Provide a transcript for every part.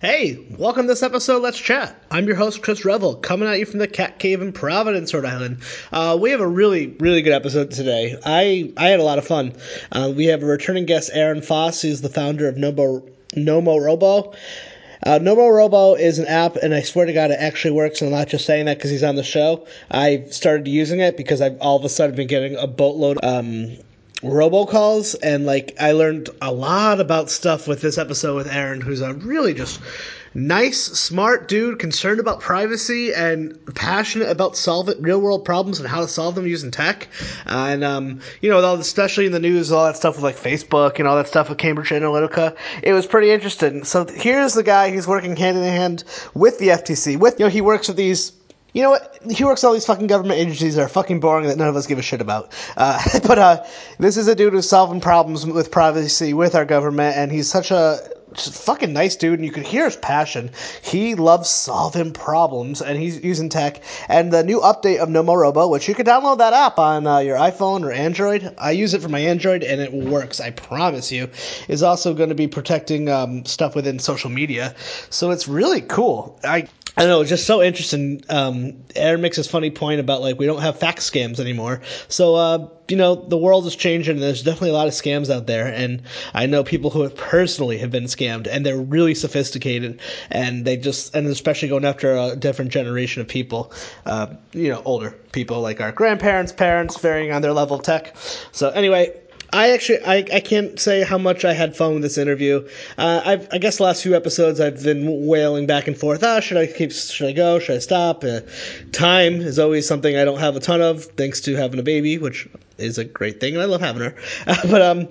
Hey, welcome to this episode. Let's chat. I'm your host Chris Revel, coming at you from the Cat Cave in Providence, Rhode Island. Uh, we have a really, really good episode today. I I had a lot of fun. Uh, we have a returning guest, Aaron Foss, who's the founder of Nomo Nomorobo. Uh, Nomorobo is an app, and I swear to God, it actually works. And I'm not just saying that because he's on the show. I started using it because I've all of a sudden been getting a boatload. Um, robocalls and like I learned a lot about stuff with this episode with Aaron who's a really just nice smart dude concerned about privacy and passionate about solving real world problems and how to solve them using tech. And um, you know all, especially in the news all that stuff with like Facebook and all that stuff with Cambridge Analytica it was pretty interesting. So here's the guy who's working hand in hand with the FTC with you know he works with these you know what? He works all these fucking government agencies that are fucking boring that none of us give a shit about. Uh, but uh, this is a dude who's solving problems with privacy with our government, and he's such a fucking nice dude, and you can hear his passion. He loves solving problems, and he's using tech. And the new update of Nomorobo, which you can download that app on uh, your iPhone or Android. I use it for my Android, and it works. I promise you. Is also going to be protecting um, stuff within social media, so it's really cool. I I don't know, it's just so interesting. Um, Aaron makes this funny point about like we don't have fax scams anymore. So uh, you know, the world is changing. And there's definitely a lot of scams out there, and I know people who have personally have been scammed, and they're really sophisticated, and they just and especially going after a different generation of people, uh, you know, older people like our grandparents, parents, varying on their level of tech. So anyway, I actually I, I can't say how much I had fun with this interview. Uh, I've, I guess the last few episodes I've been wailing back and forth. Ah, should I keep? Should I go? Should I stop? Uh, time is always something I don't have a ton of, thanks to having a baby, which is a great thing, and I love having her. Uh, but um,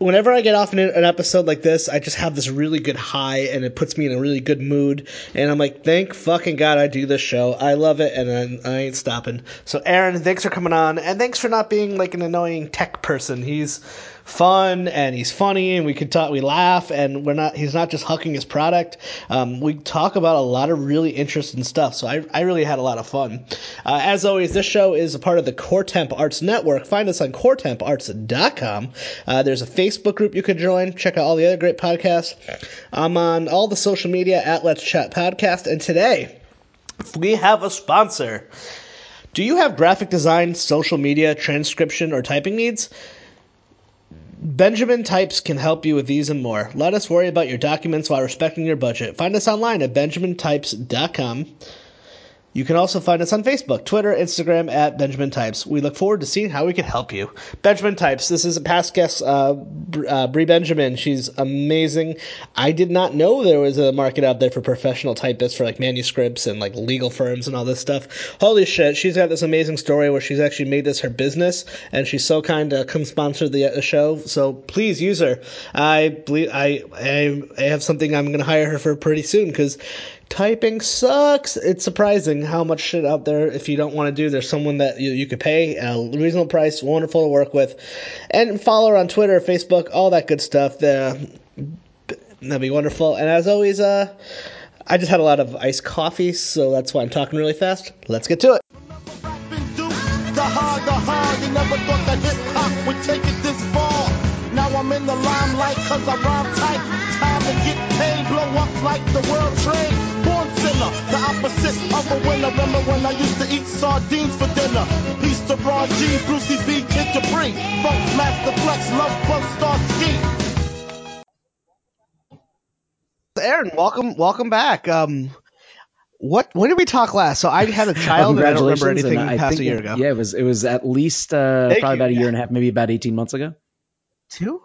whenever I get off in an episode like this, I just have this really good high and it puts me in a really good mood. And I'm like, thank fucking God I do this show. I love it and I, I ain't stopping. So, Aaron, thanks for coming on and thanks for not being like an annoying tech person. He's fun and he's funny and we can talk we laugh and we're not he's not just hucking his product. Um, we talk about a lot of really interesting stuff so i, I really had a lot of fun. Uh, as always this show is a part of the core temp arts network. Find us on coretemparts.com uh, there's a facebook group you can join. Check out all the other great podcasts. I'm on all the social media at let's chat podcast and today we have a sponsor. Do you have graphic design social media transcription or typing needs Benjamin Types can help you with these and more. Let us worry about your documents while respecting your budget. Find us online at benjamintypes.com. You can also find us on Facebook, Twitter, Instagram at Benjamin Types. We look forward to seeing how we can help you. Benjamin Types, this is a past guest, uh, uh, Brie Benjamin. She's amazing. I did not know there was a market out there for professional typists for like manuscripts and like legal firms and all this stuff. Holy shit, she's got this amazing story where she's actually made this her business and she's so kind to come sponsor the, the show. So please use her. I believe I I, I have something I'm going to hire her for pretty soon because typing sucks. It's surprising how much shit out there if you don't want to do. There's someone that you, you could pay a reasonable price, wonderful to work with, and follow her on Twitter, Facebook, all that good stuff. The, that'd be wonderful. And as always, uh, I just had a lot of iced coffee, so that's why I'm talking really fast. Let's get to it. Tight. To get paid, blow up like the world trade. Born sinner, the opposite of a winner. Remember when I used to eat sardines for dinner? Peace to Ron G, Brucie B, Kid Capri. Funkmaster Flex, Love Bug Star Ski. Aaron, welcome, welcome back. Um, what when did we talk last? So I had a child, and I don't remember anything and I past a year it- ago. Yeah, it was it was at least uh, probably you, about a yeah. year and a half, maybe about eighteen months ago. Two?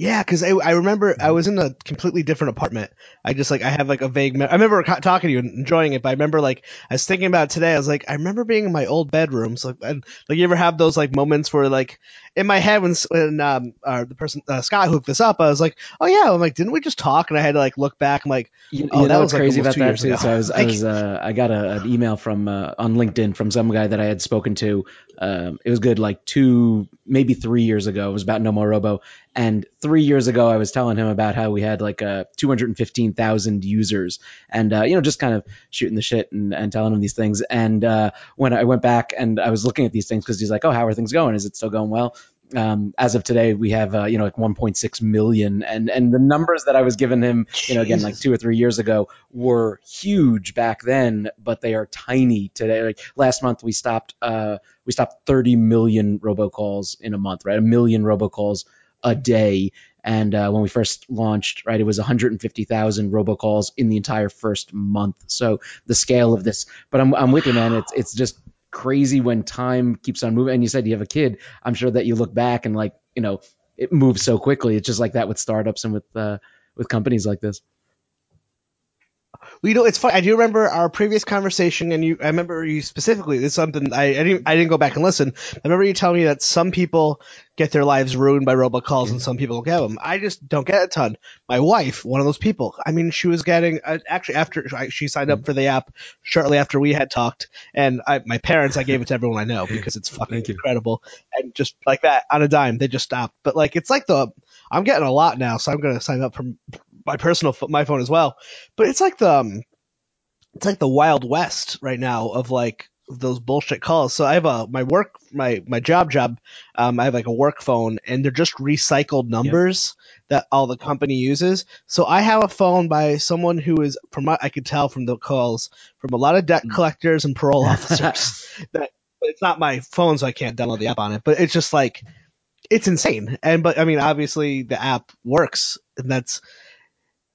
Yeah, because I, I remember I was in a completely different apartment. I just like I have like a vague. Me- I remember talking to you and enjoying it, but I remember like I was thinking about it today. I was like, I remember being in my old bedroom. So and like you ever have those like moments where like in my head when when um uh, the person uh, Scott hooked this up, I was like, oh yeah, I'm like, didn't we just talk? And I had to like look back. I'm like, You, Oh, you that know was, like, crazy almost about that too? ago. So I was, I was, uh, I got a, an email from uh, on LinkedIn from some guy that I had spoken to. Um, it was good, like two, maybe three years ago. It was about Nomorobo, and three years ago, I was telling him about how we had like uh, 215,000 users, and uh, you know, just kind of shooting the shit and, and telling him these things. And uh, when I went back and I was looking at these things because he's like, "Oh, how are things going? Is it still going well?" um, as of today, we have uh, you know like 1.6 million, and and the numbers that I was giving him, you know, again like two or three years ago, were huge back then, but they are tiny today. Like last month, we stopped uh, we stopped 30 million robocalls in a month, right? A million robocalls a day. And uh, when we first launched, right, it was 150,000 robocalls in the entire first month. So the scale of this, but I'm, I'm with you, man. It's it's just crazy when time keeps on moving. And you said you have a kid. I'm sure that you look back and like, you know, it moves so quickly. It's just like that with startups and with uh, with companies like this. Well, you know, it's funny. I do remember our previous conversation, and you. I remember you specifically. It's something I, I didn't. I didn't go back and listen. I remember you telling me that some people get their lives ruined by robocalls, and some people don't get them. I just don't get a ton. My wife, one of those people. I mean, she was getting uh, actually after she signed up for the app shortly after we had talked, and I, my parents, I gave it to everyone I know because it's fucking incredible, and just like that on a dime, they just stopped. But like, it's like the I'm getting a lot now, so I'm gonna sign up for my personal my phone as well. But it's like the um, it's like the wild west right now of like those bullshit calls. So I have a my work my my job job. Um, I have like a work phone, and they're just recycled numbers yep. that all the company uses. So I have a phone by someone who is from I could tell from the calls from a lot of debt collectors and parole officers. that it's not my phone, so I can't download the app on it. But it's just like it's insane. And but I mean, obviously the app works, and that's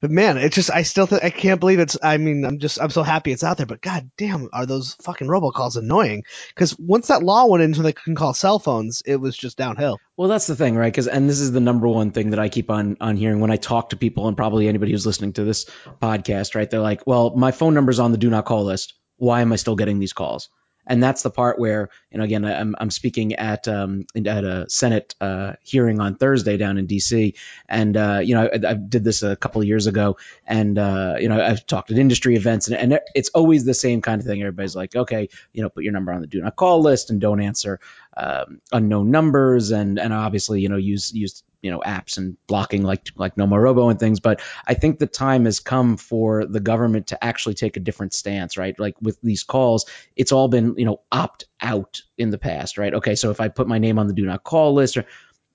but man, it's just I still think I can't believe it's. I mean, I'm just I'm so happy it's out there. But god damn, are those fucking robocalls annoying? Because once that law went into they can call cell phones, it was just downhill. Well, that's the thing, right? Because and this is the number one thing that I keep on on hearing when I talk to people, and probably anybody who's listening to this podcast, right? They're like, "Well, my phone number's on the do not call list. Why am I still getting these calls?" And that's the part where you know again I'm, I'm speaking at um, at a Senate uh, hearing on Thursday down in D.C. and uh, you know I, I, did this a couple of years ago and uh, you know I've talked at industry events and, and, it's always the same kind of thing. Everybody's like, okay, you know, put your number on the do not call list and don't answer um, unknown numbers and and obviously you know use use you know apps and blocking like like Nomorobo and things. But I think the time has come for the government to actually take a different stance, right? Like with these calls, it's all been you know opt out in the past, right? Okay, so if I put my name on the do not call list or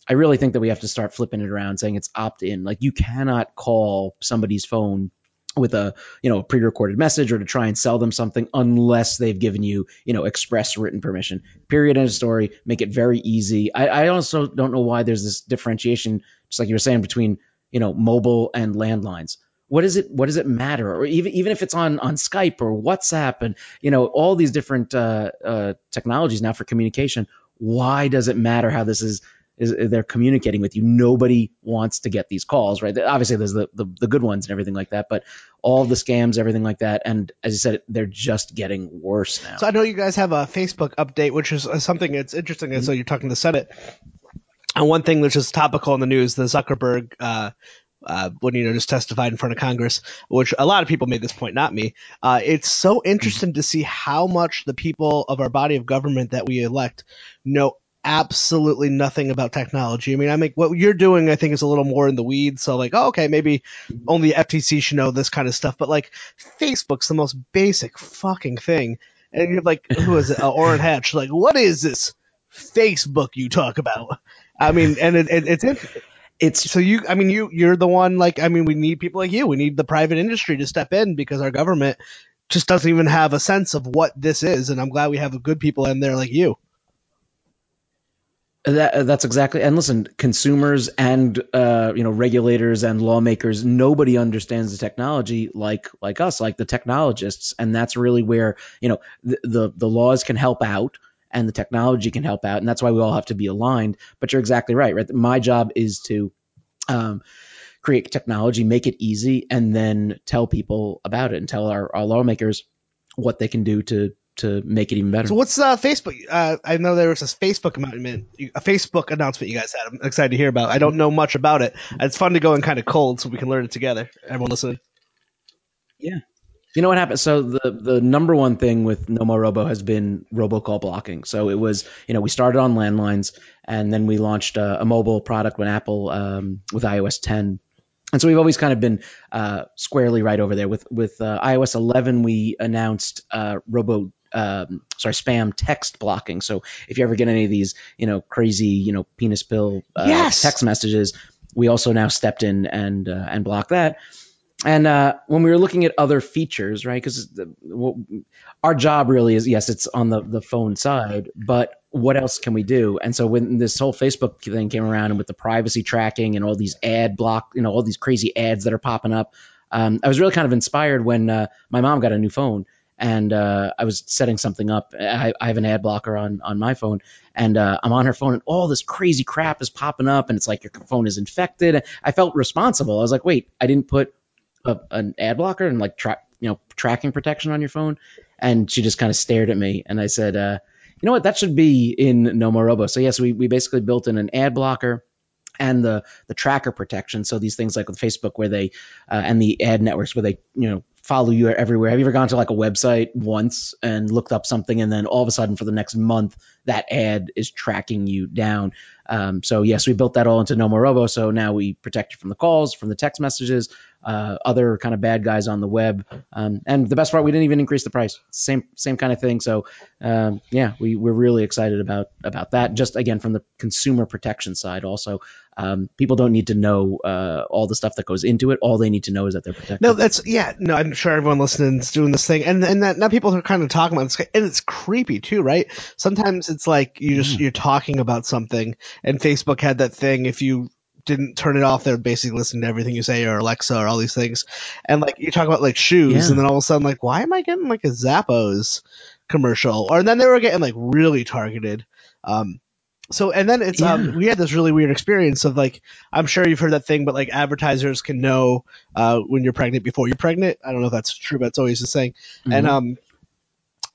I really think that we have to start flipping it around, saying it's opt in. Like you cannot call somebody's phone with a you know pre-recorded message or to try and sell them something unless they've given you you know express written permission. Period. End of story. Make it very easy. I, I also don't know why there's this differentiation just like you were saying between you know mobile and landlines. What is it what does it matter? Or even even if it's on on skype or whatsapp and you know all these different uh, uh, technologies now for communication why does it matter how this is is they're communicating with you. Nobody wants to get these calls, right? Obviously, there's the, the, the good ones and everything like that, but all the scams, everything like that, and as you said, they're just getting worse now. So I know you guys have a Facebook update, which is something that's interesting. And so you're talking to the Senate. And one thing which is topical in the news, the Zuckerberg uh, uh, when you know just testified in front of Congress, which a lot of people made this point, not me. Uh, it's so interesting to see how much the people of our body of government that we elect know absolutely nothing about technology. I mean, I make what you're doing, I think, is a little more in the weeds. So, like, oh, okay, maybe only FTC should know this kind of stuff. But like, Facebook's the most basic fucking thing. And you're like, who is it? Uh, Orrin Hatch. Like, what is this Facebook you talk about? I mean, and it, it, it's it's so you. I mean, you you're the one. Like, I mean, we need people like you. We need the private industry to step in because our government just doesn't even have a sense of what this is. And I'm glad we have good people in there like you. That, that's exactly. And listen, consumers and uh, you know regulators and lawmakers, nobody understands the technology like like us, like the technologists, and that's really where you know the, the, the laws can help out and the technology can help out, and that's why we all have to be aligned. But you're exactly right. Right, my job is to. Um, create technology, make it easy, and then tell people about it and tell our, our lawmakers what they can do to to make it even better. So what's uh, Facebook? Uh, I know there was a Facebook announcement, a Facebook announcement you guys had. I'm excited to hear about. I don't know much about it. It's fun to go in kind of cold so we can learn it together. Everyone listening. Yeah. You know what happened? So the the number one thing with Nomorobo has been robocall blocking. So it was, you know, we started on landlines and then we launched a, a mobile product when Apple um, with iOS 10 and so we've always kind of been uh, squarely right over there with with uh, iOS 11. We announced uh, Robo um, sorry, spam text blocking. So if you ever get any of these, you know, crazy, you know, penis pill uh, Yes. text messages, we also now stepped in and uh, and blocked that. And uh, when we were looking at other features, right? Because our job really is yes, it's on the the phone side, but what else can we do? And so when this whole Facebook thing came around, and with the privacy tracking and all these ad block, you know, all these crazy ads that are popping up, um, I was really kind of inspired when uh, my mom got a new phone. And uh, I was setting something up. I, I have an ad blocker on on my phone, and uh, I'm on her phone, and all this crazy crap is popping up, and it's like your phone is infected. I felt responsible. I was like, wait, I didn't put a, an ad blocker and like you know tracking protection on your phone and she just kind of stared at me and i said uh, you know what that should be in Nomorobo so yes we, we basically built in an ad blocker and the the tracker protection. So these things like with facebook where they uh, and the ad networks where they you know follow you everywhere. Have you ever gone to like a website once and looked up something and then all of a sudden for the next month that ad is tracking you down? Um, so yes we built that all into Nomorobo. So now we protect you from the calls from the text messages uh, other kind of bad guys on the web. Um, and the best part, we didn't even increase the price. Same same kind of thing. So um, yeah, we we're really excited about about that. Just again from the consumer protection side, also um, people don't need to know uh, all the stuff that goes into it. All they need to know is that they're protected. No, that's yeah. No, I'm sure everyone listening is doing this thing, and and that now people are kind of talking about this, and it's creepy too, right? Sometimes it's like you just you're talking about something, and Facebook had that thing if you didn't turn it off, they would basically listen to everything you say or Alexa or all these things. And like you talk about like shoes, Yeah. and then all of a sudden like, why am I getting like a Zappos commercial? Or then they were getting like really targeted. Um, so and then it's Yeah. um we had this really weird experience of like I'm sure you've heard that thing, but like advertisers can know uh when you're pregnant before you're pregnant. I don't know if that's true, but it's always the saying. And Mhm. um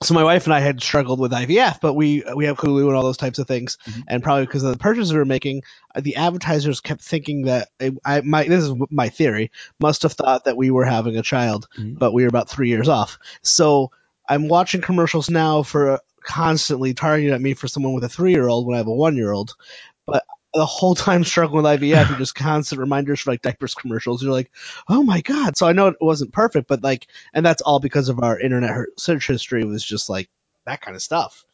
so my wife and I had struggled with IVF, but we we have Hulu and all those types of things, Mhm. and probably because of the purchases we were making, uh, the advertisers kept thinking that I, I my this is my theory must have thought that we were having a child, Mhm. but we were about three years off. So I'm watching commercials now for constantly targeted at me for someone with a three year old when I have a one year old, but the whole time struggling with IVF, you're just constant reminders for like diapers commercials. You're like, oh my god! So I know it wasn't perfect, but like, and that's all because of our internet search history was just like that kind of stuff.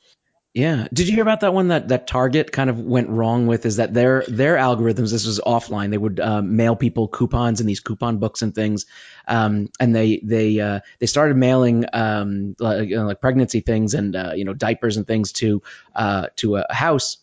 Yeah. Did you hear about that one that that Target kind of went wrong with? Is that their their algorithms? This was offline. They would um, mail people coupons and these coupon books and things, um, and they they uh, they started mailing um, like, you know, like pregnancy things and uh, you know diapers and things to uh, to a house.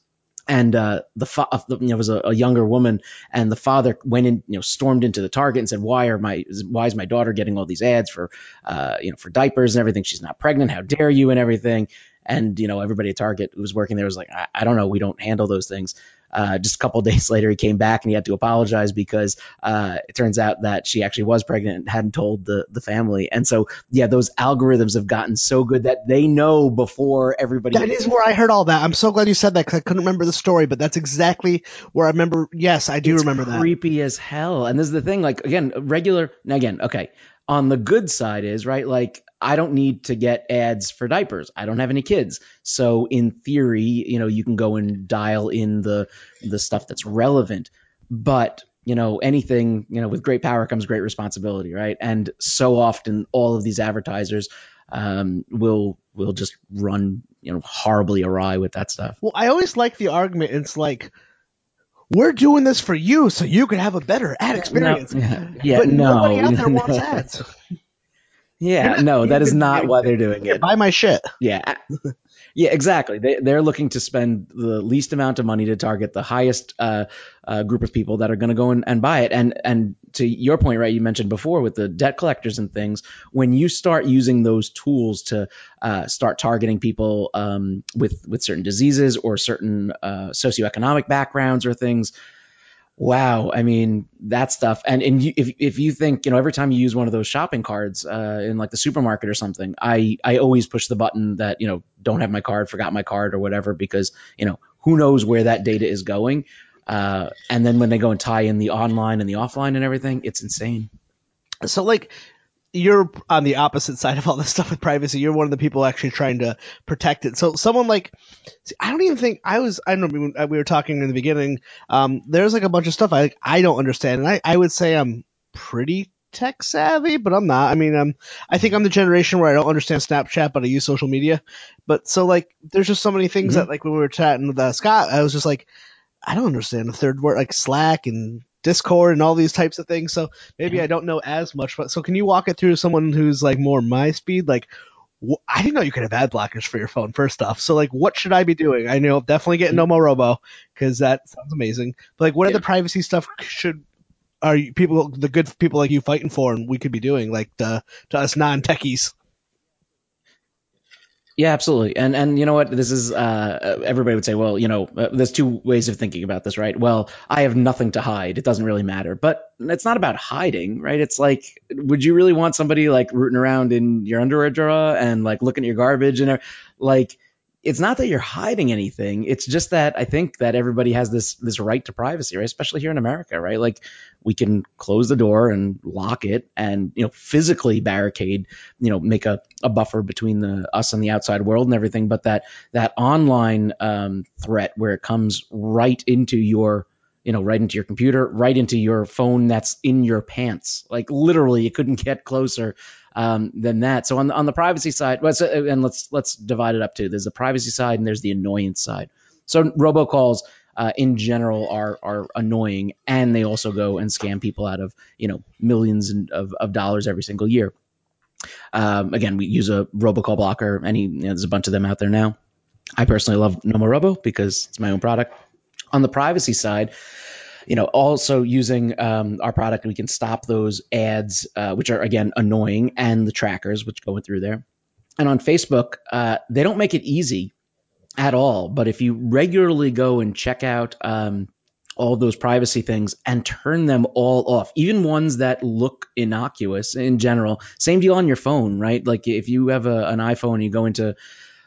And uh, the fa- you know, it was a, a younger woman, and the father went in, you know, stormed into the Target and said, "Why are my why is my daughter getting all these ads for, uh, you know, for diapers and everything? She's not pregnant. How dare you?" and everything and you know everybody at target who was working there was like i, I don't know we don't handle those things uh, just a couple of days later he came back and he had to apologize because uh, it turns out that she actually was pregnant and hadn't told the, the family and so yeah those algorithms have gotten so good that they know before everybody That is where I heard all that. I'm so glad you said that because I couldn't remember the story, but that's exactly where I remember. Yes, I do it's remember that. creepy as hell. And this is the thing, like again, regular now again, okay. On the good side is right, like I don't need to get ads for diapers. I don't have any kids. So in theory, you know, you can go and dial in the the stuff that's relevant. But you know, anything, you know, with great power comes great responsibility, right? And so often all of these advertisers um, will will just run, you know, horribly awry with that stuff. Well, I always like the argument. It's like we're doing this for you, so you can have a better ad experience. No, yeah, yeah, but no, nobody out there wants no. ads. Yeah, not no, that is not why they're doing Yeah, it. buy my shit. Yeah. Yeah, exactly. They, they're looking to spend the least amount of money to target the highest uh, uh, group of people that are going to go and, and buy it. And and to your point, right? You mentioned before with the debt collectors and things. When you start using those tools to uh, start targeting people um, with with certain diseases or certain uh, socioeconomic backgrounds or things, Wow, I mean that stuff, and and you, if if you think you know every time you use one of those shopping cards uh, in like the supermarket or something, I I always push the button that you know don't have my card, forgot my card or whatever because you know who knows where that data is going, uh, and then when they go and tie in the online and the offline and everything, it's insane. So like you're on the opposite side of all this stuff with privacy. You're one of the people actually trying to protect it. So someone like see, I don't even think I was. I don't know. when uh, We were talking in the beginning. Um, there's like a bunch of stuff I I don't understand, and I I would say I'm pretty tech savvy, but I'm not. I mean, um, I think I'm the generation where I don't understand Snapchat, but I use social media. But so like, there's just so many things Mhm. that like when we were chatting with uh, Scott, I was just like, I don't understand the third word like Slack and Discord and all these types of things. So maybe I don't know as much. But so can you walk it through someone who's like more my speed? Like, wh- I didn't know you could have ad blockers for your phone. First off, so like, what should I be doing? I know definitely getting mm. Nomorobo because that sounds amazing. But like, what Yeah. the privacy stuff should are you, people the good people like you fighting for and we could be doing like the, to us non techies? Yeah, absolutely. And and you know what? This is uh, everybody would say, well, you know, uh, there's two ways of thinking about this, right? Well, I have nothing to hide; it doesn't really matter. But it's not about hiding, right? It's like, would you really want somebody like rooting around in your underwear drawer and like looking at your garbage and like? It's not that you're hiding anything. It's just that I think that everybody has this this right to privacy, right? Especially here in America, right? Like we can close the door and lock it, and you know, physically barricade you know make a, a buffer between the us and the outside world and everything but that that online um, threat where it comes right into your you know right into your computer right into your phone that's in your pants like literally you couldn't get closer um, than that so on the, on the privacy side well, and let's let's divide it up too there's the privacy side and there's the annoyance side so robocalls uh, in general are are annoying and they also go and scam people out of you know millions of, of dollars every single year um, again, we use a robocall blocker. Any, you know, there's a bunch of them out there now. I personally love Nomorobo because it's my own product. On the privacy side, you know, also using um, our product, we can stop those ads, uh, which are again annoying, and the trackers which go through there. And on Facebook, uh, they don't make it easy at all. But if you regularly go and check out um, all those privacy things and turn them all off, even ones that look innocuous in general. Same deal on your phone, right? Like if you have a, an iPhone, you go into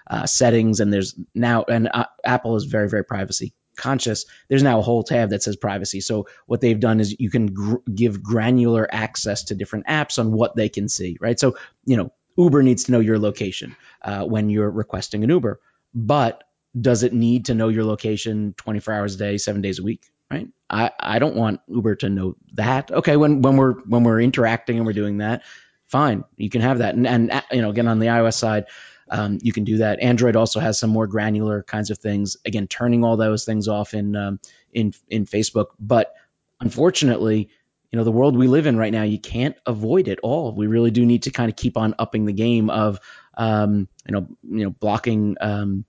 uh, settings and there's now, and uh, Apple is very, very privacy conscious. There's now a whole tab that says privacy. So what they've done is you can gr- give granular access to different apps on what they can see, right? So, you know, Uber needs to know your location uh, when you're requesting an Uber, but does it need to know your location 24 hours a day, seven days a week? Right. I, I don't want Uber to know that. Okay. When, when we're, when we're interacting and we're doing that, fine. You can have that. And, and you know, again, on the iOS side, um, you can do that. Android also has some more granular kinds of things. Again, turning all those things off in, um, in, in Facebook. But unfortunately, you know, the world we live in right now, you can't avoid it all. We really do need to kind of keep on upping the game of, um, you know, you know, blocking, um,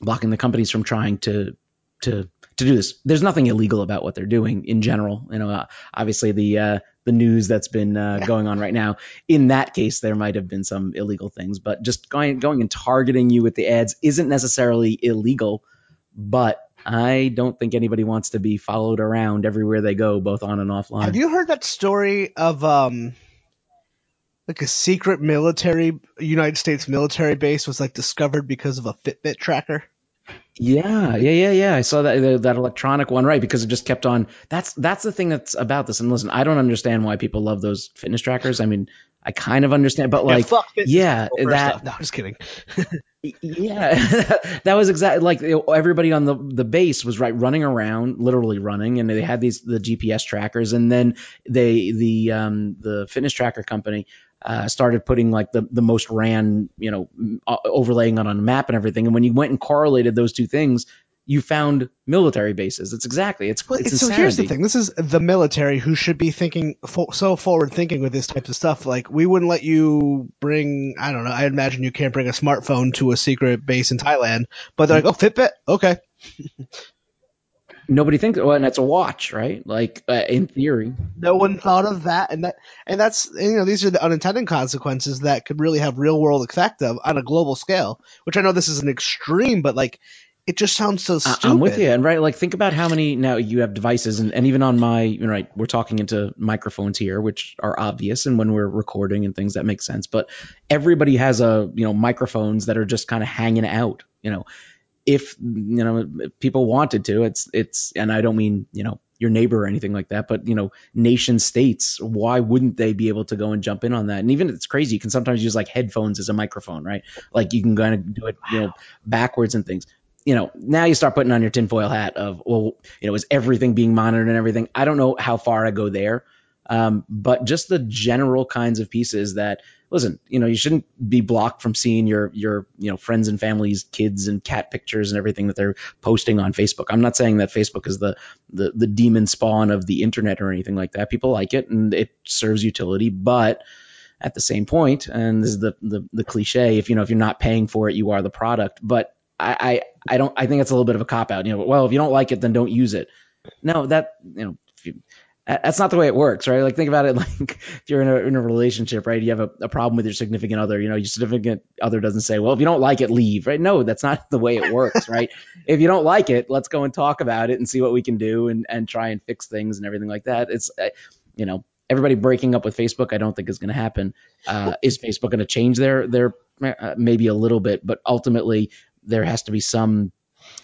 blocking the companies from trying to to to do this. There's nothing illegal about what they're doing in general. You know, uh, obviously the uh, the news that's been uh, going on right now. In that case, there might have been some illegal things, but just going going and targeting you with the ads isn't necessarily illegal. But I don't think anybody wants to be followed around everywhere they go, both on and offline. Have you heard that story of um like a secret military United States military base was like discovered because of a Fitbit tracker? Yeah, yeah, yeah, yeah. I saw that that electronic one, right? Because it just kept on. That's that's the thing that's about this. And listen, I don't understand why people love those fitness trackers. I mean, I kind of understand, but like, yeah, yeah, that. No, I'm just kidding. yeah, that was exactly like everybody on the the base was right running around, literally running, and they had these the GPS trackers, and then they the um the fitness tracker company uh, started putting like the the most ran, you know, overlaying it on a map and everything, and when you went and correlated those two things, you found military bases. It's exactly it's Well, it's so insanity. here's the thing. This is the military who should be thinking fo- so forward thinking with this type of stuff. Like we wouldn't let you bring. I don't know. I imagine you can't bring a smartphone to a secret base in Thailand. But they're like, oh, Fitbit, okay. Nobody thinks, well, and it's a watch, right? Like uh, in theory, No one thought of that, and that, and that's you know these are the unintended consequences that could really have real world effect of on a global scale. Which I know this is an extreme, but like it just sounds so stupid. I'm with you. And right, like think about how many now you have devices, and, and even on my, you know, right, we're talking into microphones here, which are obvious, and when we're recording and things that make sense. But everybody has a, you know, microphones that are just kind of hanging out. You know, if you know people wanted to, it's it's, and I don't mean you know your neighbor or anything like that, but you know, nation states, why wouldn't they be able to go and jump in on that? And even it's crazy, you can sometimes use like headphones as a microphone, right? Like you can kind of do it, you know, backwards and things you know, now you start putting on your tinfoil hat of, well, you know, is everything being monitored and everything? I don't know how far I go there. Um, but just the general kinds of pieces that listen, you know, you shouldn't be blocked from seeing your your you know friends and families, kids and cat pictures and everything that they're posting on Facebook. I'm not saying that Facebook is the the the demon spawn of the internet or anything like that. People like it and it serves utility, but at the same point, and this is the the, the cliche, if you know if you're not paying for it, you are the product. But I, I I don't I think it's a little bit of a cop out. You know, well, if you don't like it, then don't use it. No, that you know, you, that's not the way it works, right? Like think about it like if you're in a, in a relationship, right? You have a, a, problem with your significant other, you know, your significant other doesn't say, well, if you don't like it, leave, right? No, that's not the way it works, right? if you don't like it, let's go and talk about it and see what we can do and, and try and fix things and everything like that. It's, uh, you know, everybody breaking up with Facebook, I don't think is going to happen. Uh, is Facebook going to change their, their, uh, maybe a little bit, but ultimately there has to be some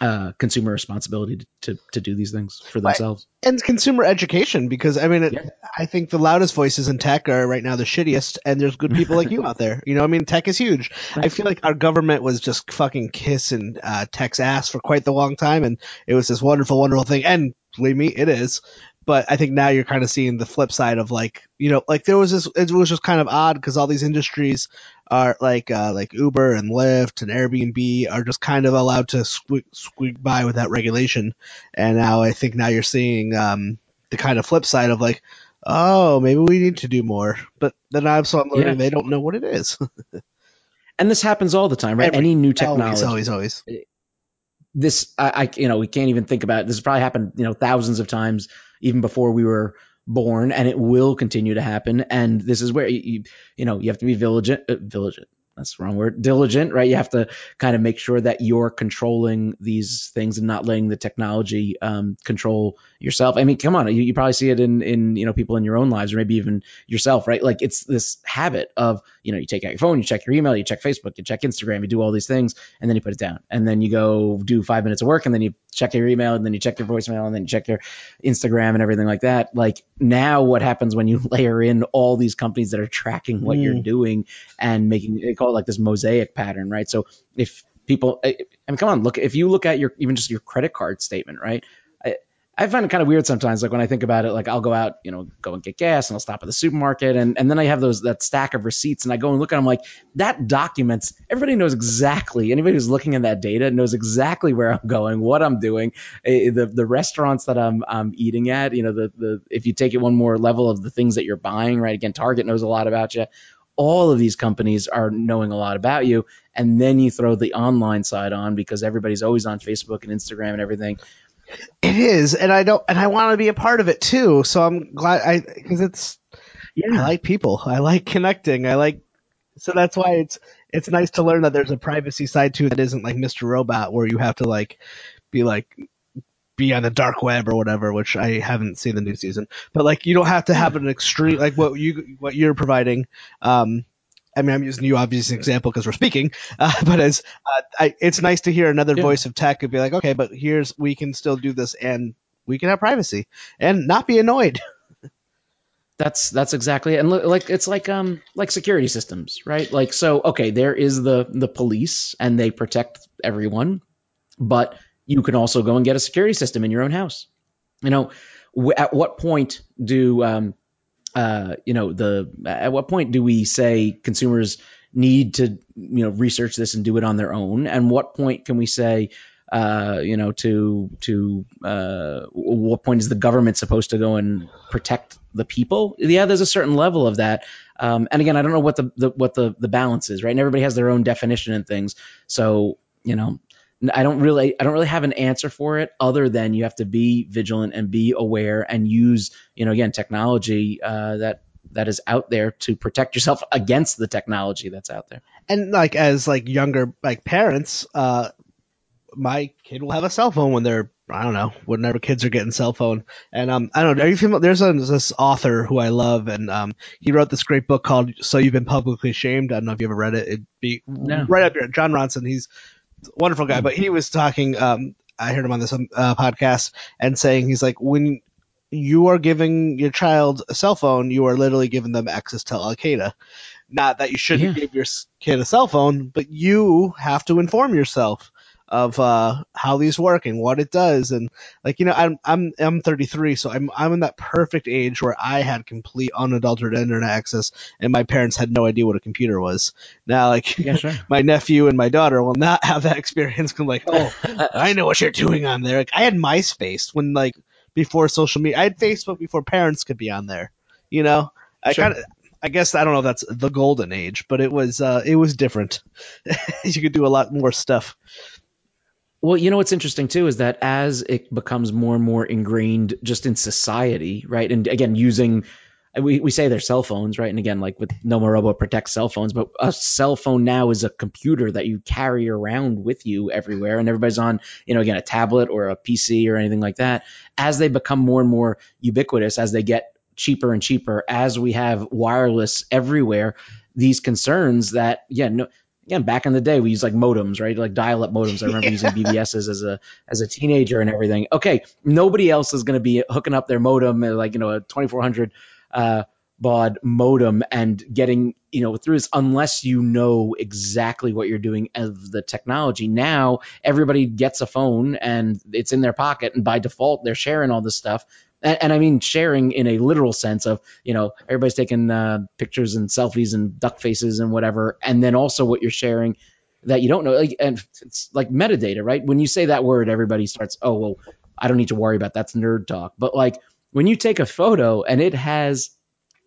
uh, consumer responsibility to, to, to, do these things for themselves. And consumer education because I mean it, yeah. I think the loudest voices in tech are right now the shittiest and there's good people like you out there. You know I mean tech is huge. Right. I feel like our government was just fucking kissing uh, tech's ass for quite the long time and it was this wonderful wonderful thing. And believe me it is. But I think now you're kind of seeing the flip side of like you know like there was this it was just kind of odd because all these industries are like uh, like Uber and Lyft and Airbnb are just kind of allowed to squeak, squeak by without regulation, and now I think now you're seeing um, the kind of flip side of like oh maybe we need to do more, but then I'm so I'm learning yeah. they don't know what it is. and this happens all the time, right? Every, Any new technology, always, always, always. This I, I you know we can't even think about. It. This has probably happened you know thousands of times even before we were born, and it will continue to happen. And this is where you you know you have to be vigilant, uh, vigilant, that's the wrong word. Diligent right? You have to kind of make sure that you're controlling these things and not letting the technology um, control yourself i mean come on you, you, probably see it in in you know people in your own lives or maybe even yourself right like it's this habit of you know you take out your phone you check your email you check facebook you check instagram you do all these things and then you put it down and then you go do five minutes of work and then you check your email and then you check your voicemail and then you check your instagram and everything like that like now what happens when you layer in all these companies that are tracking what mm. you're doing and making they call it like this mosaic pattern, right? So if people, I mean, come on, look, if you look at your, even just your credit card statement, right? I, find it kind of weird sometimes. Like when I think about it, like I'll go out, you know, go and get gas and I'll stop at the supermarket and, and then I have those, that stack of receipts and I go and look at them like that documents, everybody knows exactly, anybody who's looking at that data knows exactly where I'm going, what I'm doing, eh, the, the restaurants that I'm, I'm eating at, you know, the, the, if you take it one more level of the things that you're buying, right? Again, Target knows a lot about you all of these companies are knowing a lot about you and then you throw the online side on because everybody's always on facebook and instagram and everything it is and i don't and i want to be a part of it too so i'm glad i because it's yeah i like people i like connecting i like so that's why it's it's nice to learn that there's a privacy side too that isn't like mr robot where you have to like be like be on the dark web or whatever, which I haven't seen the new season. But like, you don't have to have an extreme like what you what you're providing. Um, I mean, I'm using you obvious example because we're speaking, uh, but as uh, I, it's nice to hear another yeah. voice of tech and be like, okay, but here's we can still do this and we can have privacy and not be annoyed. That's that's exactly it. and like it's like um like security systems, right? Like so, okay, there is the the police and they protect everyone, but you can also go and get a security system in your own house. You know, w- at what point do um, uh, you know the at what point do we say consumers need to you know research this and do it on their own? And what point can we say uh, you know to to uh, what point is the government supposed to go and protect the people? Yeah, there's a certain level of that. Um, and again, I don't know what the, the what the the balance is, right? And everybody has their own definition and things. So you know, I don't really I don't really have an answer for it other than you have to be vigilant and be aware and use you know again technology uh, that that is out there to protect yourself against the technology that's out there. And like as like younger like parents, uh, my kid will have a cell phone when they're I don't know whenever kids are getting cell phone. And um I don't know. Are you familiar? There's a, this author who I love, and um he wrote this great book called "So You've Been Publicly Shamed." I don't know if you ever read it. It'd be no. right up here. Jon Ronson. He's wonderful guy, but he was talking. Um, I heard him on this um, uh, podcast and saying he's like when you are giving your child a cell phone, you are literally giving them access to Al Qaeda. Not that you shouldn't yeah. give your kid a cell phone, but you have to inform yourself of uh, how these work and what it does and like you know I'm I'm I'm 33 so I'm I'm in that perfect age where I had complete unadulterated internet access and my parents had no idea what a computer was. Now like Yeah, sure. my nephew and my daughter will not have that experience. Come like, oh, I know what you're doing on there. Like I had MySpace when like before social media. I had Facebook before parents could be on there. You know, I Sure. kind of. I guess I don't know if that's the golden age, but it was uh, it was different. you could do a lot more stuff. Well, you know what's interesting too is that as it becomes more and more ingrained just in society, right? And again, using we, we say they're cell phones, right? And again, like with Nomorobo protects cell phones, but a cell phone now is a computer that you carry around with you everywhere, and everybody's on, you know, again, a tablet or a PC or anything like that. As they become more and more ubiquitous, as they get cheaper and cheaper, as we have wireless everywhere, these concerns that, yeah, no, again back in the day we used like modems right? Like dial-up modems. I remember using bbss as a as a teenager and everything. Okay nobody else is going to be hooking up their modem uh, like you know a 2400 uh baud modem and getting you know through this unless you know exactly what you're doing of the technology. Now everybody gets a phone and it's in their pocket and by default they're sharing all this stuff and, and I mean sharing in a literal sense of you know everybody's taking uh, pictures and selfies and duck faces and whatever, and then also what you're sharing that you don't know, like, and it's like metadata, right? When you say that word, everybody starts, oh well, I don't need to worry about that's nerd talk, but like when you take a photo and it has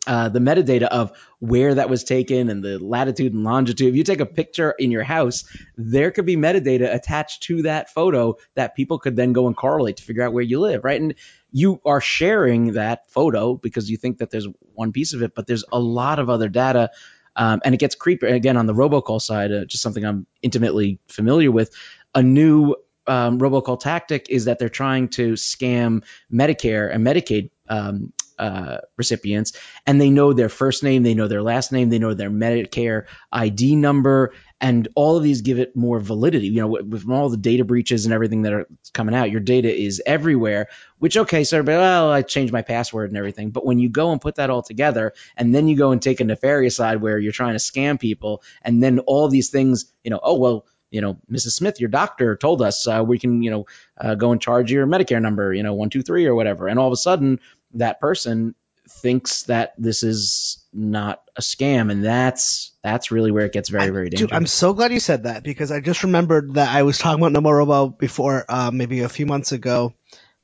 uh, the metadata of where that was taken and the latitude and longitude. If you take a picture in your house, there could be metadata attached to that photo that people could then go and correlate to figure out where you live, right? And you are sharing that photo because you think that there's one piece of it, but there's a lot of other data. Um, and it gets creepy again on the robocall side, uh, just something I'm intimately familiar with. A new um, robocall tactic is that they're trying to scam Medicare and Medicaid um, uh, recipients, and they know their first name, they know their last name, they know their Medicare ID number, and all of these give it more validity. You know, with, with all the data breaches and everything that are coming out, your data is everywhere. Which okay, so well, I changed my password and everything, but when you go and put that all together, and then you go and take a nefarious side where you're trying to scam people, and then all these things, you know, oh well you know, Mrs. Smith, your doctor told us uh, we can, you know, uh, go and charge your Medicare number, you know, one, two, three or whatever. And all of a sudden, that person thinks that this is not a scam, and that's that's really where it gets very, very dangerous. Dude, I'm so glad you said that because I just remembered that I was talking about Nomorobo before, uh, maybe a few months ago.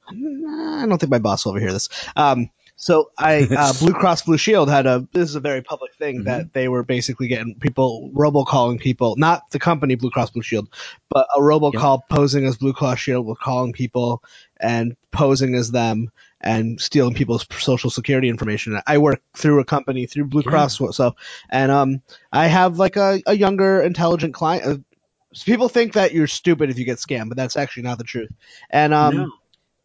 I don't think my boss will ever hear this. Um, so I uh, Blue Cross Blue Shield had a this is a very public thing Mm-hmm. that they were basically getting people robocalling people, not the company Blue Cross Blue Shield, but a robocall posing as Blue Cross Shield was calling people and posing as them and stealing people's social security information. I work through a company through Blue Yeah. Cross, so and um I have like a, a younger intelligent client. Uh, people think that you're stupid if you get scammed, but that's actually not the truth. And um. No.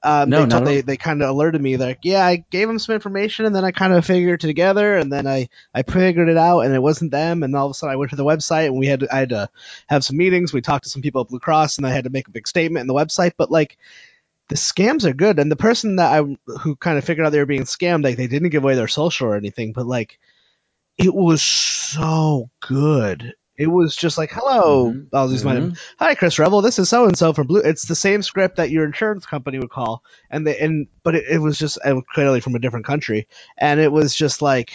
Um, No, they, told, they they kind of alerted me like yeah I gave them some information and then I kind of figured it together and then I I figured it out and it wasn't them and all of a sudden I went to the website and we had to, I had to have some meetings. We talked to some people at Blue Cross and I had to make a big statement in the website. But like the scams are good and the person that I who kind of figured out they were being scammed like they didn't give away their social or anything but like it was so good it was just like hello Mhm. I'll use my name Mhm. hi chris revel this is so and so from blue it's the same script that your insurance company would call and they and but it, it was just uh, clearly from a different country and it was just like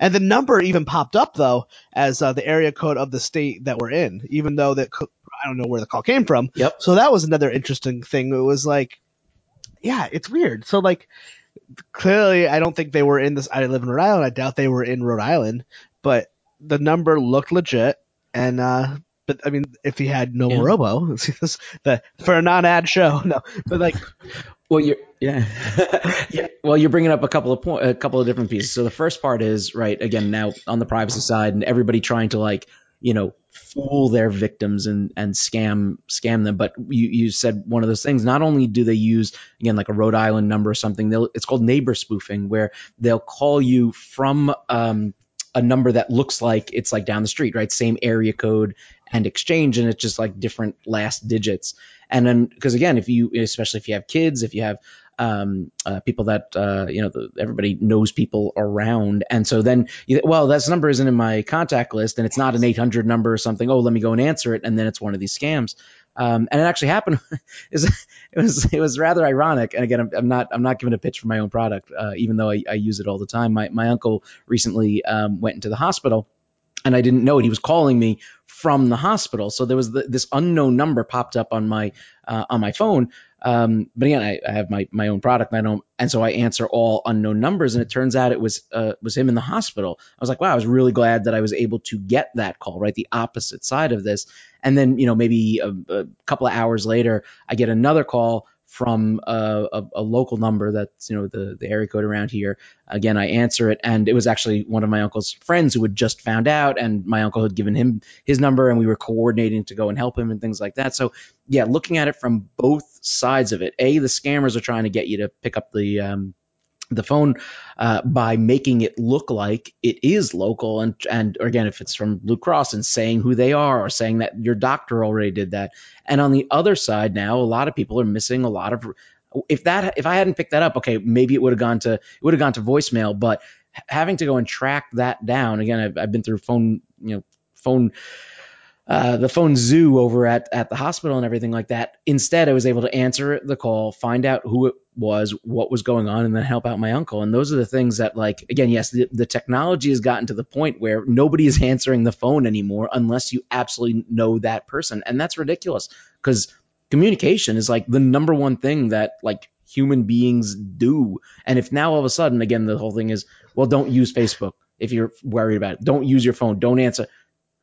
and the number even popped up though as uh, the area code of the state that we're in even though that i don't know where the call came from Yep. so that was another interesting thing it was like yeah it's weird so like clearly i don't think they were in this i live in rhode island i doubt they were in rhode island but the number looked legit and uh but I mean, if he had no Yeah. robo, the for a non-ad show, no. But like, Well, you're yeah. yeah. Well, you're bringing up a couple of point, a couple of different pieces. So the first part is right again now on the privacy side, and everybody trying to like you know fool their victims and and scam scam them. But you you said one of those things. Not only do they use again like a Rhode Island number or something, they'll it's called neighbor spoofing, where they'll call you from um, a number that looks like it's like down the street, right? Same area code and exchange, and it's just like different last digits. And then because again, if you especially if you have kids, if you have um, uh, people that uh, you know the, everybody knows people around, and so then you, well, this number isn't in my contact list, and it's not an 800 number or something. Oh, let me go and answer it, and then it's one of these scams. Um, and it actually happened. it was it was rather ironic. And again, I'm, I'm not I'm not giving a pitch for my own product, uh, even though I, I, use it all the time. My my uncle recently um, went into the hospital, and I didn't know it. He was calling me from the hospital, so there was the, this unknown number popped up on my uh, on my phone. Um, but again, I, I, have my my own product, and I don't, and so I answer all unknown numbers. And it turns out it was uh, was him in the hospital. I was like, wow, I was really glad that I was able to get that call, right, the opposite side of this. And then, you know, maybe a, a couple of hours later, I get another call from a, a, a, local number that's you know the the area code around here. Again, I answer it, and it was actually one of my uncle's friends who had just found out, and my uncle had given him his number, and we were coordinating to go and help him and things like that. So yeah, looking at it from both sides of it, a the scammers are trying to get you to pick up the um, the phone uh, by making it look like it is local and and again if it's from Blue Cross and saying who they are or saying that your doctor already did that. And on the other side now a lot of people are missing a lot of if that if I hadn't picked that up okay maybe it would have gone to it would have gone to voicemail but having to go and track that down again I've, I've been through phone you know phone uh, the phone zoo over at, at the hospital and everything like that. Instead, I was able to answer the call, find out who it was, what was going on, and then help out my uncle. And those are the things that, like, again, yes, the, the technology has gotten to the point where nobody is answering the phone anymore unless you absolutely know that person. And that's ridiculous because communication is like the number one thing that, like, human beings do. And if now all of a sudden, again, the whole thing is, well, don't use Facebook if you're worried about it. Don't use your phone. Don't answer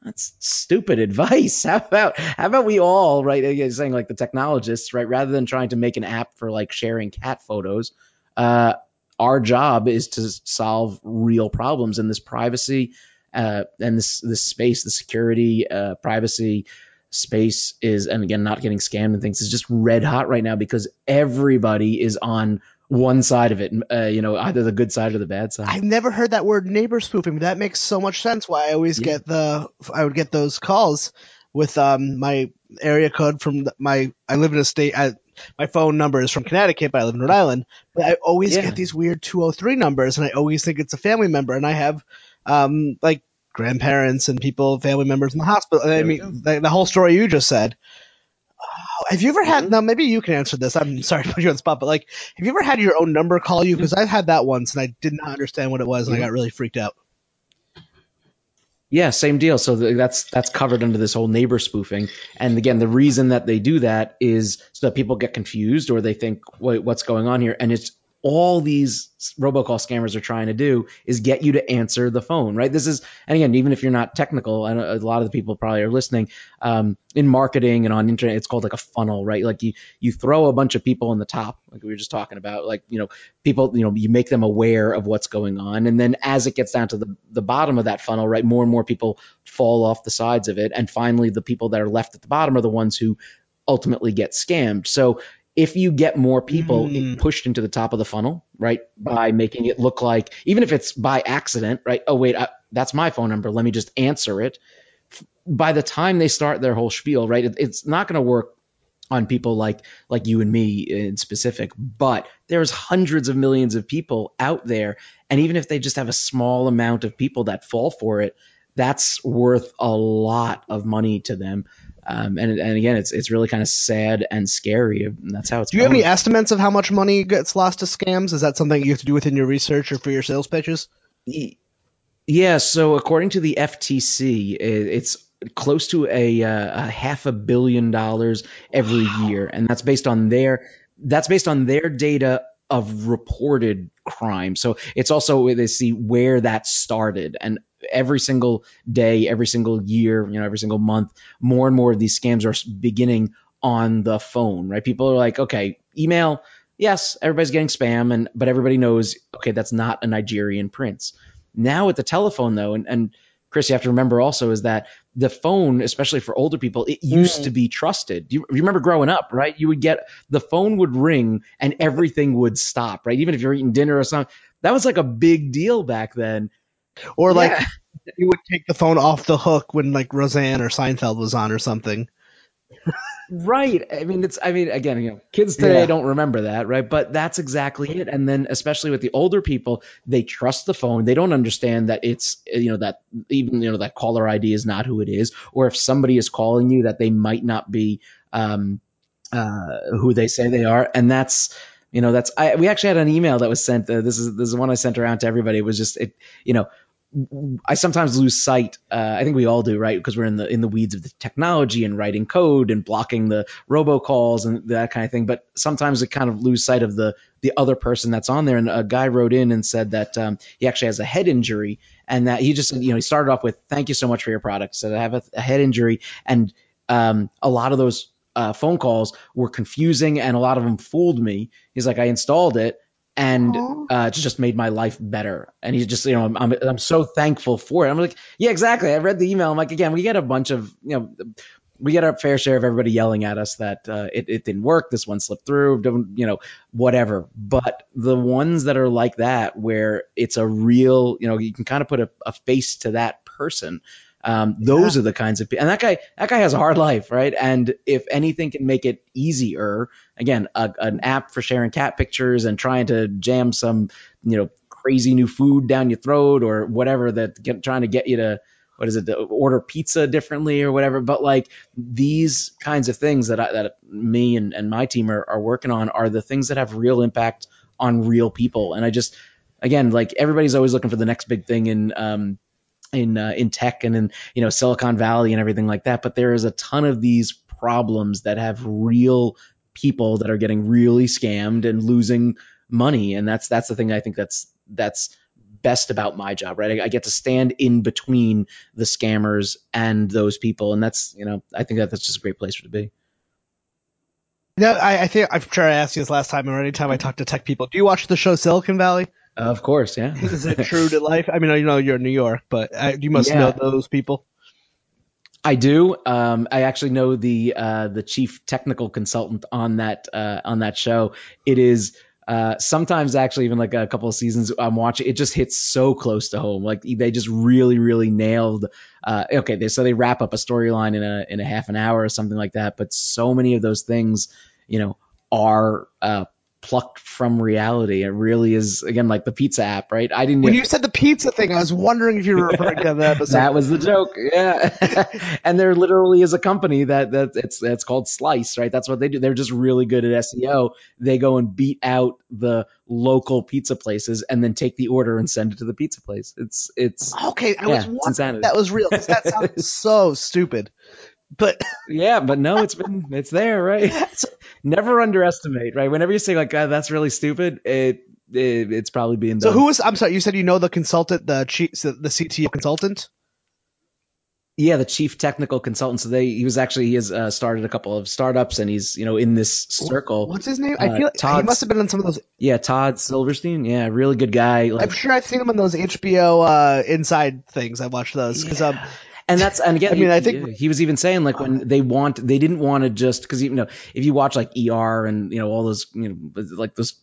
that's stupid advice. How about how about we all right? Saying like the technologists, right? Rather than trying to make an app for like sharing cat photos, uh, our job is to solve real problems in this privacy uh, and this this space, the security, uh, privacy space is, and again, not getting scammed and things is just red hot right now because everybody is on one side of it, uh, you know, either the good side or the bad side. I've never heard that word neighbor spoofing, that makes so much sense. Why I always yeah. get the I would get those calls with um my area code from the, my I live in a state. I, my phone number is from Connecticut, but I live in Rhode Island. But I always yeah. get these weird 203 numbers, and I always think it's a family member. And I have um like grandparents and people, family members in the hospital. I mean, the, the whole story you just said have you ever had? Mm-hmm. Now, maybe you can answer this. I'm sorry to put you on the spot, but like, have you ever had your own number call you? Because I've had that once, and I did not understand what it was, and I got really freaked out. Yeah, same deal. So that's that's covered under this whole neighbor spoofing. And again, the reason that they do that is so that people get confused or they think, "Wait, what's going on here?" And it's all these robocall scammers are trying to do is get you to answer the phone, right? This is, and again, even if you're not technical, and a lot of the people probably are listening, um, in marketing and on internet, it's called like a funnel, right? Like you, you throw a bunch of people in the top, like we were just talking about, like, you know, people, you know, you make them aware of what's going on. And then as it gets down to the, the bottom of that funnel, right, more and more people fall off the sides of it. And finally, the people that are left at the bottom are the ones who ultimately get scammed. So if you get more people mm. pushed into the top of the funnel, right, by making it look like, even if it's by accident, right? Oh, wait, I, that's my phone number. Let me just answer it. By the time they start their whole spiel, right, it, it's not going to work on people like like you and me in specific but there's hundreds of millions of people out there and even if they just have a small amount of people that fall for it that's worth a lot of money to them um, and and again, it's it's really kind of sad and scary. And that's how it's. Do you going. have any estimates of how much money gets lost to scams? Is that something you have to do within your research or for your sales pitches? Yeah. So according to the FTC, it's close to a, a half a billion dollars every wow. year, and that's based on their that's based on their data of reported crime. So it's also they see where that started, and every single day, every single year, you know, every single month, more and more of these scams are beginning on the phone, right? People are like, okay, email, yes, everybody's getting spam, and but everybody knows, okay, that's not a Nigerian prince. Now with the telephone though, and, and Chris, you have to remember also is that the phone, especially for older people, it used mm. to be trusted. You, you, remember growing up, right? You would get the phone would ring and everything would stop, right? Even if you're eating dinner or something, that was like a big deal back then. Or like yeah. you would take the phone off the hook when like Roseanne or Seinfeld was on or something. Right. I mean, it's, I mean, again, you know, kids today Yeah. don't remember that, right? But that's exactly it. And then, especially with the older people, they trust the phone. They don't understand that it's, you know, that even, you know, that caller ID is not who it is. Or if somebody is calling you, that they might not be, um, uh, who they say they are. And that's, you know, that's, I, we actually had an email that was sent. Uh, this is, this is one I sent around to everybody. It was just, it, you know, I sometimes lose sight. Uh, I think we all do, right? Because we're in the in the weeds of the technology and writing code and blocking the robocalls and that kind of thing. But sometimes we kind of lose sight of the the other person that's on there. And a guy wrote in and said that um, he actually has a head injury and that he just you know he started off with thank you so much for your product. Said I have a, a head injury and um, a lot of those uh, phone calls were confusing and a lot of them fooled me. He's like I installed it and uh, it just made my life better. And he's just, you know, I'm, I'm, I'm so thankful for it. I'm like, yeah, exactly. I read the email. I'm like, again, we get a bunch of, you know, we get our fair share of everybody yelling at us that uh, it, it didn't work. This one slipped through, don't, you know, whatever. But the ones that are like that, where it's a real, you know, you can kind of put a, a face to that person. Um, those are the kinds of people, and that guy, that guy has a hard life, right? And if anything can make it easier, again, a, an app for sharing cat pictures and trying to jam some, you know, crazy new food down your throat or whatever that get, trying to get you to, what is it, to order pizza differently or whatever. But like these kinds of things that I, that me and, and my team are, are working on are the things that have real impact on real people. And I just, again, like everybody's always looking for the next big thing in, um, in uh, in tech and in you know Silicon Valley and everything like that. But there is a ton of these problems that have real people that are getting really scammed and losing money, and that's that's the thing I think that's that's best about my job, right? I, I get to stand in between the scammers and those people, and that's you know I think that that's just a great place to be. No, I, I think I'm sure I asked you this last time, or anytime I talk to tech people. Do you watch the show Silicon Valley? Of course, yeah. Is it true to life? I mean, you know you're in New York, but uh, you must Yeah. know those people. I do. Um, I actually know the uh, the chief technical consultant on that uh, on that show. It is uh, sometimes actually even like a couple of seasons I'm watching. It just hits so close to home. Like they just really really nailed. Uh, okay, they, so they wrap up a storyline in a in a half an hour or something like that. But so many of those things, you know, are uh, plucked from reality. It really is again like the pizza app, right? I didn't. When you said the pizza thing, I was wondering if you were referring to that episode. that was the joke, yeah. and there literally is a company that that it's it's called Slice, right? That's what they do. They're just really good at SEO. They go and beat out the local pizza places and then take the order and send it to the pizza place. It's it's okay, I Yeah, was wondering that was real. that sounds so stupid. But yeah, but no, it's been it's there, right? Never underestimate, right? Whenever you say like God, that's really stupid, it, it it's probably being so done. who was? I'm sorry. You said you know the consultant, the chief, the CTO consultant. Yeah, the chief technical consultant. So they he was actually he has uh, started a couple of startups and he's you know in this circle. What's his name? Uh, I feel like he must have been on some of those. Yeah, Todd Silverstein. Yeah, really good guy. Like, I'm sure I've seen him on those HBO uh, inside things. I watched those because um, and that's and again, I mean, he, I think- he was even saying like when they want they didn't want to just because you know if you watch like ER and you know all those you know like those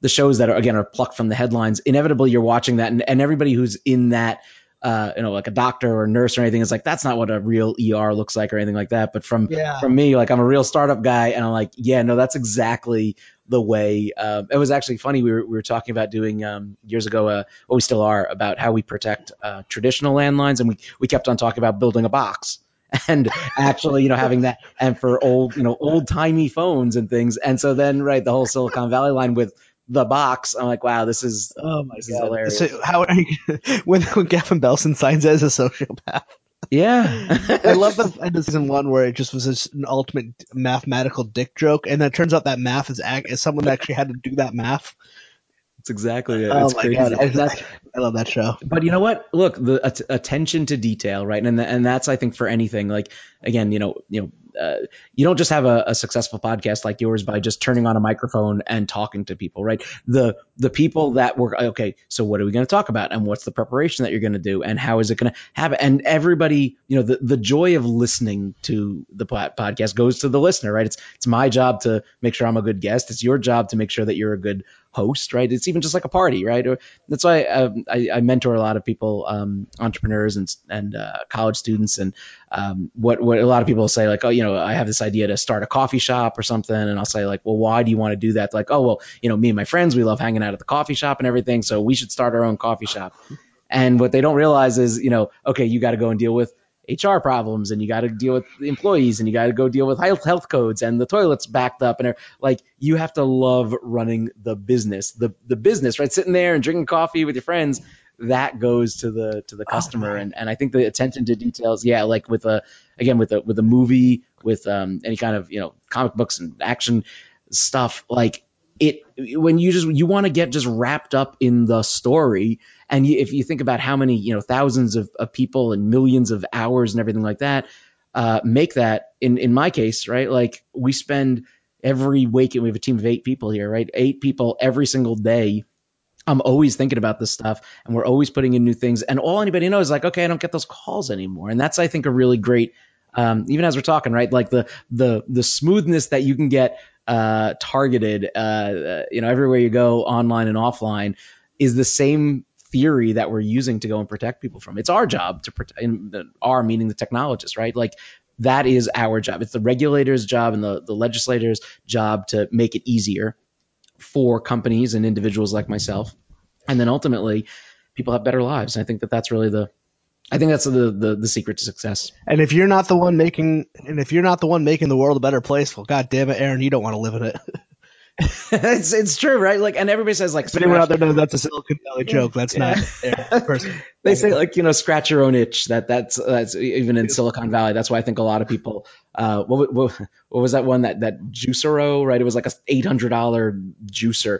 the shows that are again are plucked from the headlines, inevitably you're watching that and, and everybody who's in that. Uh, you know, like a doctor or a nurse or anything is like that's not what a real ER looks like or anything like that. But from Yeah. from me, like I'm a real startup guy, and I'm like, yeah, no, that's exactly the way. Uh, it was actually funny. We were we were talking about doing um, years ago, uh, what we still are, about how we protect uh, traditional landlines, and we we kept on talking about building a box and actually, you know, having that, and for old, you know, old timey phones and things. And so then, right, the whole Silicon Valley line with the box, I'm like, wow, this is oh my this is hilarious. So how are you, when when Gavin Belson signs as a sociopath? Yeah, I love the end of season one where it just was an ultimate mathematical dick joke, and then it turns out that math is act is someone that actually had to do that math. It's exactly it. Oh my crazy. God, I- that's- I love that show. but you know what? Look, the at- attention to detail, right? And and that's I think for anything. Like again, you know, you know, uh, you don't just have a, a successful podcast like yours by just turning on a microphone and talking to people, right? The the people that work. Okay, so what are we going to talk about, and what's the preparation that you're going to do, and how is it going to happen? And everybody, you know, the the joy of listening to the podcast goes to the listener, right? It's it's my job to make sure I'm a good guest. It's your job to make sure that you're a good post, right? It's even just like a party, right? That's why um, I, I, mentor a lot of people, um, entrepreneurs and and uh, college students, and um, what what a lot of people say, like, oh, you know, I have this idea to start a coffee shop or something, and I'll say like, well, why do you want to do that? Like, oh, well, you know, me and my friends, we love hanging out at the coffee shop and everything, so we should start our own coffee shop. And what they don't realize is, you know, okay, you got to go and deal with HR problems and you got to deal with the employees and you got to go deal with health health codes and the toilets backed up and like you have to love running the business. The the business right? Sitting there and drinking coffee with your friends that goes to the to the oh, customer oh, and and I think the attention to details yeah like with a again with a with a movie with um any kind of you know comic books and action stuff like it when you just you want to get just wrapped up in the story and you, if you think about how many you know thousands of, of people and millions of hours and everything like that uh, make that in in my case right like we spend every week and we have a team of eight people here right eight people every single day. I'm always thinking about this stuff and we're always putting in new things and all anybody knows is like okay I don't get those calls anymore and that's I think a really great um, even as we're talking right like the the the smoothness that you can get uh, targeted, uh, uh, you know, everywhere you go, online and offline, is the same theory that we're using to go and protect people from. It's our job to protect, our meaning the technologists, right? Like that is our job. It's the regulator's job and the, the legislator's job to make it easier for companies and individuals like myself. And then ultimately, people have better lives. I think that that's really the I think that's the, the the secret to success. And if you're not the one making, and if you're not the one making the world a better place, well, god damn it, Aaron, you don't want to live in it. it's it's true, right? Like, and everybody says like, if anyone out there knows that's a Silicon Valley joke, that's yeah. not person. they say like you know, scratch your own itch. That that's that's even in Silicon Valley. That's why I think a lot of people. Uh, what what, what was that one that that Juicero? Right, it was like a eight hundred dollar juicer.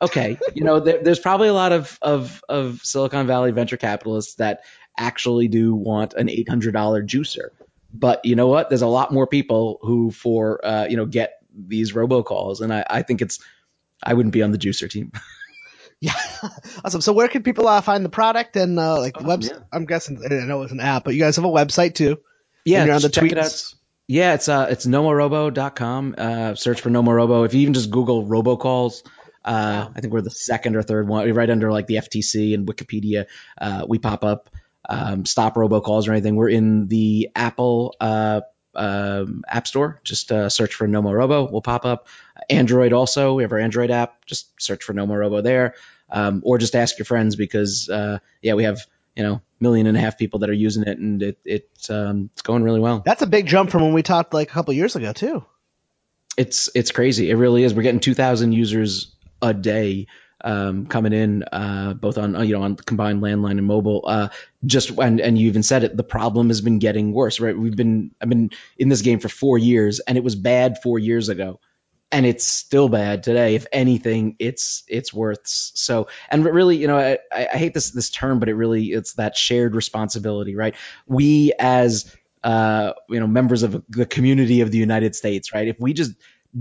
Okay, you know, there, there's probably a lot of of of Silicon Valley venture capitalists that actually do want an $800 juicer. But you know what? There's a lot more people who for uh, you know get these robocalls, and I, I think it's I wouldn't be on the juicer team. Yeah, awesome. So where can people uh, find the product and uh, like oh, website? Yeah. I'm guessing I know it's an app, but you guys have a website too. Yeah, you're on the check tweets. it out. Yeah, it's uh it's nomorobo.com. Uh, search for nomorobo. If you even just Google robocalls, uh, I think we're the second or third one, right under like the FTC and Wikipedia. Uh, we pop up um, stop robocalls or anything. We're in the Apple uh, um, App Store. Just uh, search for Nomorobo. We'll pop up. Android also. We have our Android app. Just search for Nomorobo there, um, or just ask your friends because uh, yeah, we have you know million and a half people that are using it, and it, it um, it's going really well. That's a big jump from when we talked like a couple years ago too. It's it's crazy. It really is. We're getting two thousand users a day um, coming in, uh, both on you know on combined landline and mobile. Uh, just and and you even said it, the problem has been getting worse. Right, we've been I've been in this game for four years, and it was bad four years ago, and it's still bad today. If anything, it's it's worse. So and really, you know, I, I hate this this term, but it really it's that shared responsibility, right? We as uh, you know members of the community of the United States, right? If we just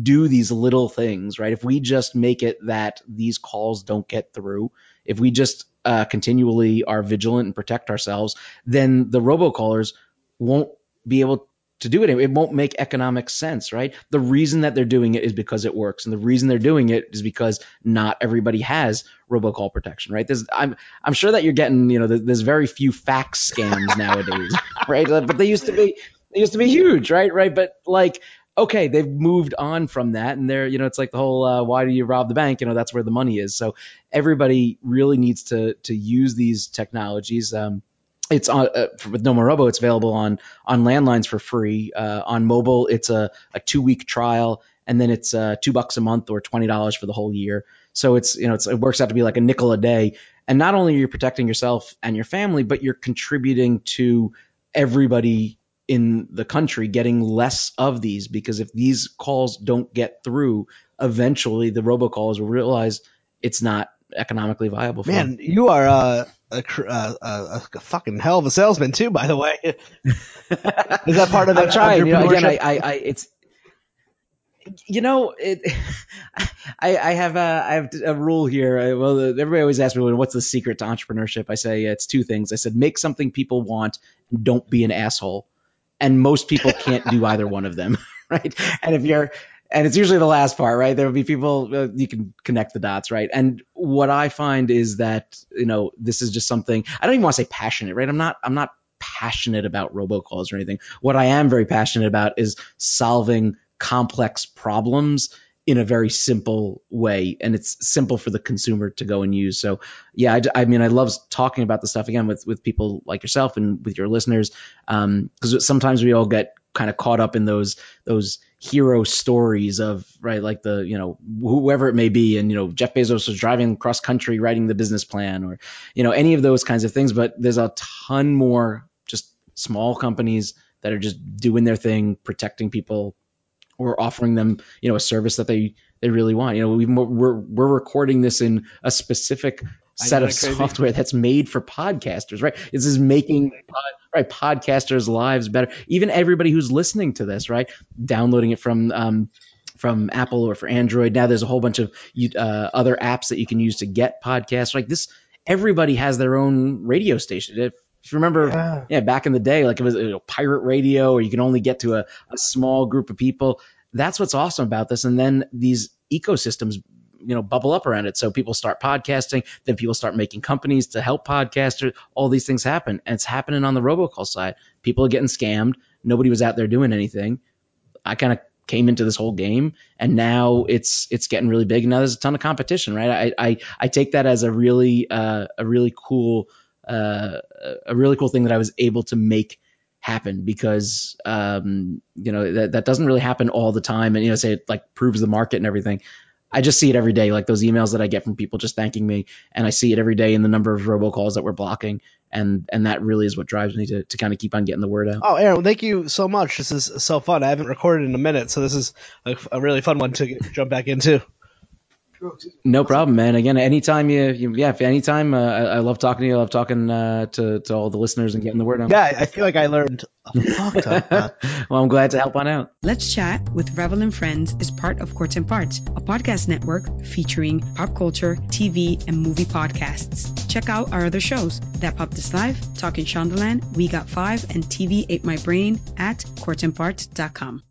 do these little things, right? If we just make it that these calls don't get through, if we just uh, continually are vigilant and protect ourselves, then the robocallers won't be able to do it. It won't make economic sense, right? The reason that they're doing it is because it works, and the reason they're doing it is because not everybody has robocall protection, right? There's, I'm I'm sure that you're getting, you know, there's very few fax scams nowadays, right? But they used to be they used to be huge, right? Right, but like okay, they've moved on from that, and they're you know it's like the whole uh, why do you rob the bank? You know that's where the money is. So everybody really needs to to use these technologies. Um, it's on uh, with Nomorobo. It's available on on landlines for free. Uh, on mobile, it's a, a two week trial, and then it's uh, two bucks a month or twenty dollars for the whole year. So it's you know it's, it works out to be like a nickel a day. And not only are you protecting yourself and your family, but you're contributing to everybody in the country getting less of these because if these calls don't get through, eventually the robocallers will realize it's not economically viable. For Man, them. you are uh, a, uh, a, a, fucking hell of a salesman too, by the way. Is that part of that? trying. You know, again, I, I, I, it's you know, it. I, I have a I have a rule here. Well, everybody always asks me, "What's the secret to entrepreneurship?" I say it's two things. I said, make something people want, and don't be an asshole and most people can't do either one of them right and if you're and it's usually the last part, right? There will be people uh, you can connect the dots, right? And what I find is that you know this is just something I don't even want to say passionate, right? I'm not I'm not passionate about robocalls or anything. What I am very passionate about is solving complex problems in a very simple way and it's simple for the consumer to go and use. So yeah i, I mean i love talking about the stuff again with with people like yourself and with your listeners because um, sometimes we all get kind of caught up in those those hero stories of right like the you know whoever it may be and you know jeff bezos was driving cross country writing the business plan or you know any of those kinds of things but there's a ton more just small companies that are just doing their thing protecting people or offering them, you know, a service that they they really want. You know, we, we're we're recording this in a specific set of software that's made for podcasters, right? This is making right podcasters' lives better. Even everybody who's listening to this, right, downloading it from um, from Apple or for Android. Now there's a whole bunch of uh, other apps that you can use to get podcasts. Like this, everybody has their own radio station. If if you remember, yeah. yeah, back in the day, like it was you know, pirate radio, or you can only get to a, a small group of people. That's what's awesome about this. And then these ecosystems, you know, bubble up around it. So people start podcasting, then people start making companies to help podcasters. All these things happen, and it's happening on the robocall side. People are getting scammed. Nobody was out there doing anything. I kind of came into this whole game and now it's it's getting really big and now there's a ton of competition right i i, I take that as a really uh, a really cool uh, a really cool thing that I was able to make happen because um, you know that, that doesn't really happen all the time. And you know say it like proves the market and everything. I just see it every day like those emails that i get from people just thanking me. And i see it every day in the number of robocalls that we're blocking. And and that really is what drives me to, to kind of keep on getting the word out. Oh aaron thank you so much. This is so fun. I haven't recorded in a minute. So this is a, a really fun one to jump back into no problem, man. Again, anytime you, you yeah, anytime. Uh, I, I, love talking to you. I love talking uh, to to all the listeners and getting the word out. Yeah, I feel like I learned a fuck ton. well, I'm glad to help on out. Let's chat with Revel and Friends is part of Courts and Parts, a podcast network featuring pop culture, TV, and movie podcasts. Check out our other shows: That Pop This Live, Talking Shondaland, We Got Five, and TV Ate My Brain at courtsandparts.com.